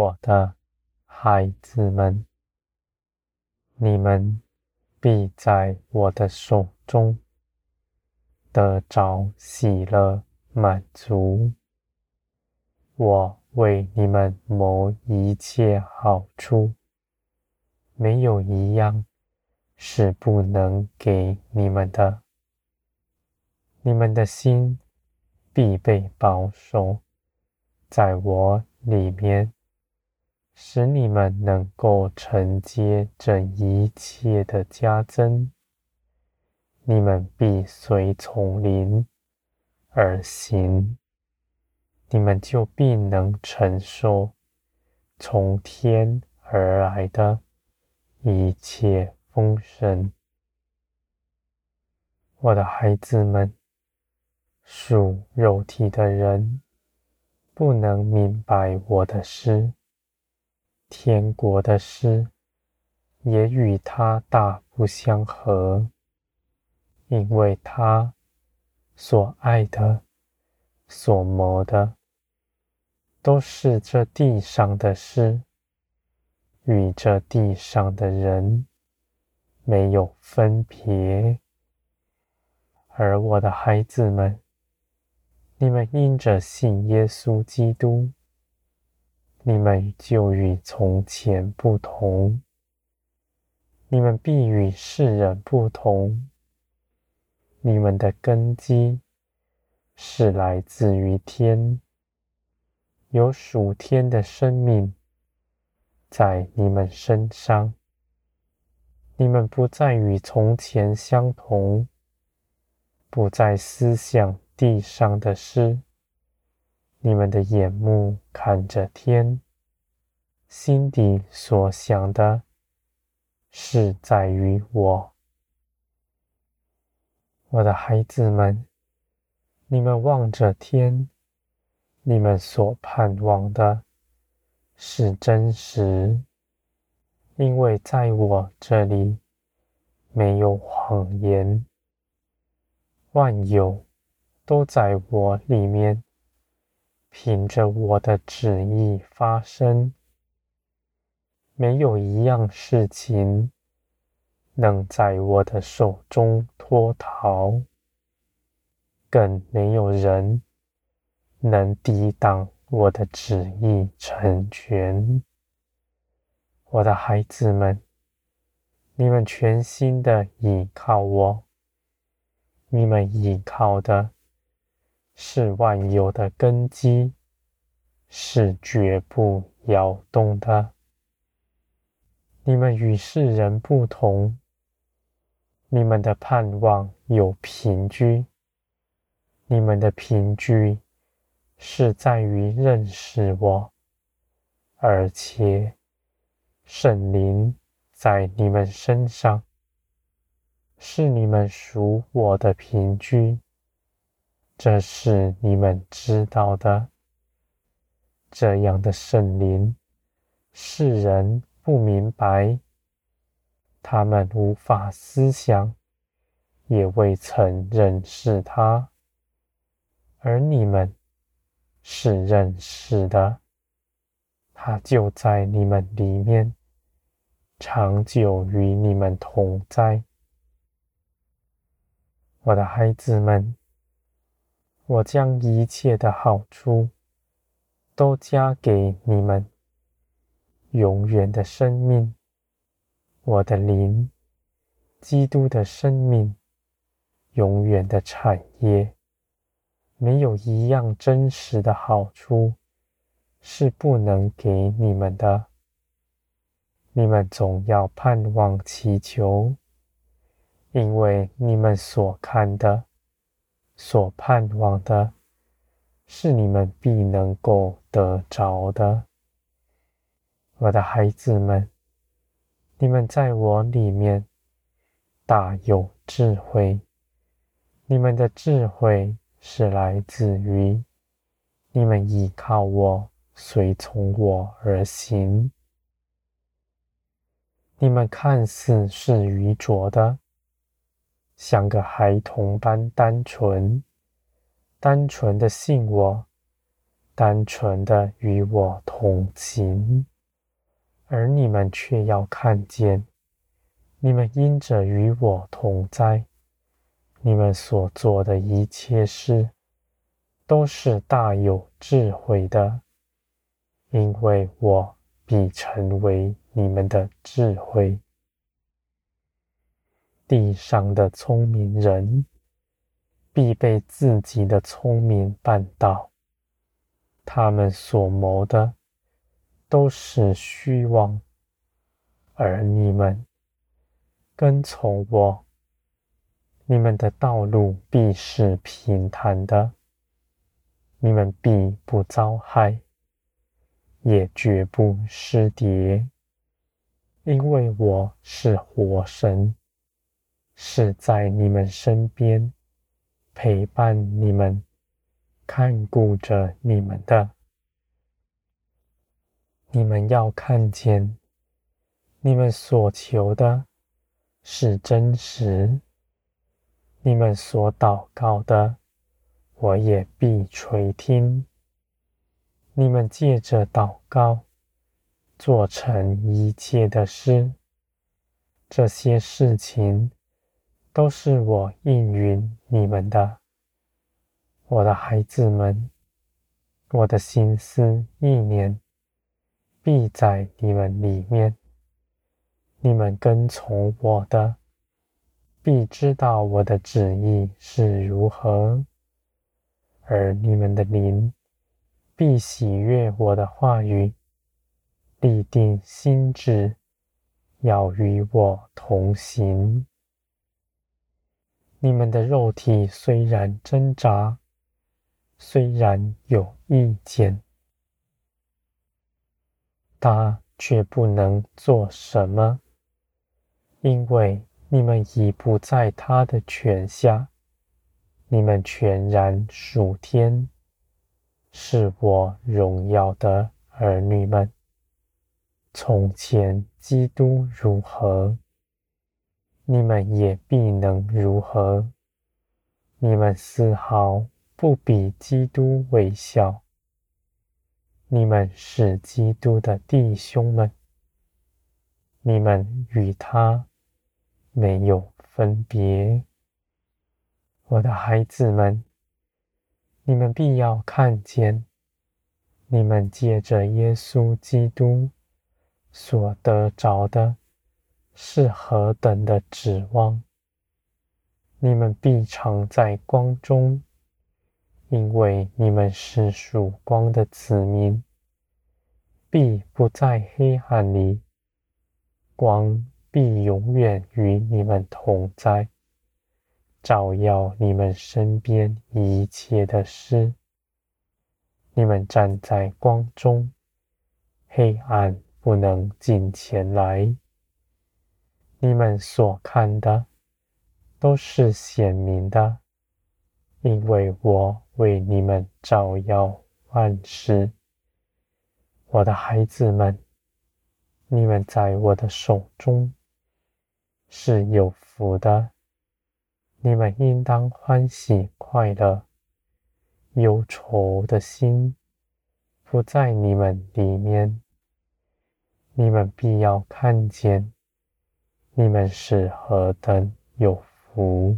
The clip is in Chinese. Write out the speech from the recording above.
我的孩子们，你们必在我的手中得着喜乐满足。我为你们谋一切好处，没有一样是不能给你们的。你们的心必被保守在我里面，使你们能够承接这一切的加增。你们必随从灵而行，你们就必能承受从天而来的一切丰盛。我的孩子们。属肉体的人不能明白我的诗，天国的事也与他大不相合，因为他所爱的、所谋的，都是这地上的事，与这地上的人没有分别。而我的孩子们。你们因着信耶稣基督，你们就与从前不同。你们必与世人不同。你们的根基是来自于天，有属天的生命在你们身上。你们不再与从前相同，不再思想。地上的事，你们的眼目看着天，心底所想的是在于我。我的孩子们，你们望着天，你们所盼望的是真实，因为在我这里没有谎言，万有。都在我里面，凭着我的旨意发生。没有一样事情能在我的手中脱逃，更没有人能抵挡我的旨意成全。我的孩子们，你们全心的倚靠我，你们依靠的。是万有的根基，是绝不摇动的。你们与世人不同，你们的盼望有凭据，你们的凭据是在于认识我，而且圣灵在你们身上，是你们属我的凭据。这是你们知道的。这样的圣灵，世人不明白，他们无法思想，也未曾认识他。而你们是认识的，他就在你们里面，长久与你们同在。我的孩子们。我将一切的好处都加给你们，永远的生命，我的灵，基督的生命，永远的产业，没有一样真实的好处是不能给你们的。你们总要盼望祈求，因为你们所看的。所盼望的，是你们必能够得着的，我的孩子们，你们在我里面大有智慧，你们的智慧是来自于你们依靠我，随从我而行。你们看似是愚拙的。像个孩童般单纯，单纯的信我，单纯的与我同行，而你们却要看见，你们因着与我同在，你们所做的一切事，都是大有智慧的，因为我必成为你们的智慧。地上的聪明人，必被自己的聪明绊倒。他们所谋的都是虚妄，而你们跟从我，你们的道路必是平坦的。你们必不遭害，也绝不失跌，因为我是活神，是在你们身边陪伴你们、看顾着你们的。你们要看见，你们所求的是真实，你们所祷告的。我也必垂听。你们借着祷告，做成一切的事，这些事情都是我应允你们的，我的孩子们。我的心思意念必在你们里面。你们跟从我的，必知道我的旨意是如何。而你们的灵必喜悦我的话语，立定心志，要与我同行。你们的肉体虽然挣扎，虽然有意见，他却不能做什么，因为你们已不在他的权下。你们全然属天，是我荣耀的儿女们。从前基督如何，你们也必能如何。你们丝毫不比基督微小。你们是基督的弟兄们，你们与他没有分别。我的孩子们，你们必要看见，你们借着耶稣基督所得着的是何等的指望。你们必常在光中，因为你们是曙光的子民，必不在黑暗里。光必永远与你们同在。照耀你们身边一切的事，你们站在光中，黑暗不能近前来。你们所看的都是显明的，因为我为你们照耀万事。我的孩子们，你们在我的手中是有福的。你们应当欢喜快乐，忧愁的心不在你们里面。你们必要看见，你们是何等有福。